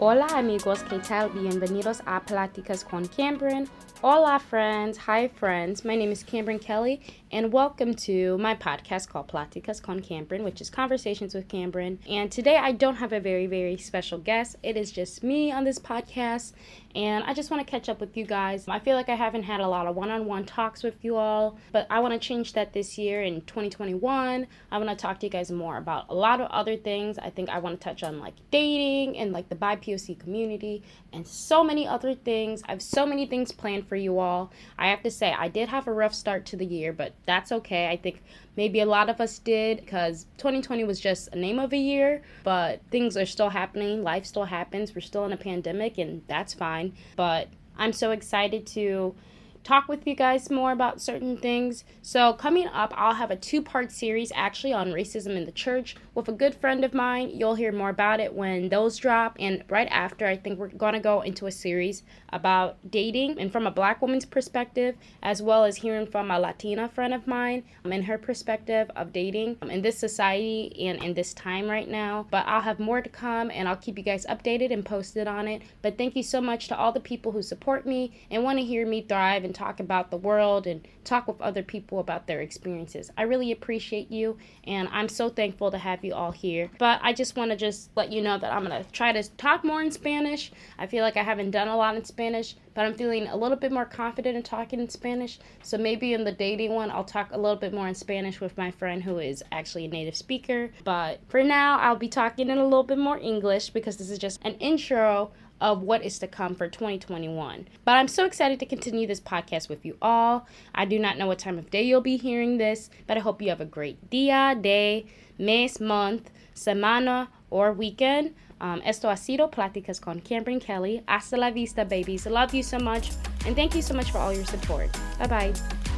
Hola amigos, ¿qué tal? Bienvenidos a Pláticas con Cameron. Hola friends, hi friends. My name is Cameron Kelly, and welcome to my podcast called Pláticas con Cameron, which is Conversations with Cameron. And today I don't have a very, very special guest. It is just me on this podcast, and I just want to catch up with you guys. I feel like I haven't had a lot of one on one talks with you all, but I want to change that this year in 2021. I want to talk to you guys more about a lot of other things. I think I want to touch on like dating and like the BIPOC community and so many other things. I have so many things planned for you all. I have to say, I did have a rough start to the year, but that's okay. I think maybe a lot of us did because 2020 was just a name of a year, but things are still happening. Life still happens. We're still in a pandemic, and that's fine. But I'm so excited to talk with you guys more about certain things. So, coming up, I'll have a two part series actually on racism in the church with a good friend of mine. You'll hear more about it when those drop. And right after, I think we're going to go into a series about dating and from a black woman's perspective, as well as hearing from a Latina friend of mine um, and her perspective of dating um, in this society and in this time right now. But I'll have more to come and I'll keep you guys updated and posted on it. But thank you so much to all the people who support me and want to hear me thrive and talk about the world and talk with other people about their experiences. I really appreciate you and I'm so thankful to have you all here. But I just want to just let you know that I'm going to try to talk more in Spanish. I feel like I haven't done a lot in Spanish, but I'm feeling a little bit more confident in talking in Spanish. So maybe in the dating one, I'll talk a little bit more in Spanish with my friend who is actually a native speaker. But for now, I'll be talking in a little bit more English because this is just an intro of what is to come for 2021. But I'm so excited to continue this podcast with you all. I do not know what time of day you'll be hearing this, but I hope you have a great dia, day, mes, month, semana, or weekend. Um, esto ha sido Pláticas con Cameron Kelly. Hasta la vista, babies. Love you so much. And thank you so much for all your support. Bye bye.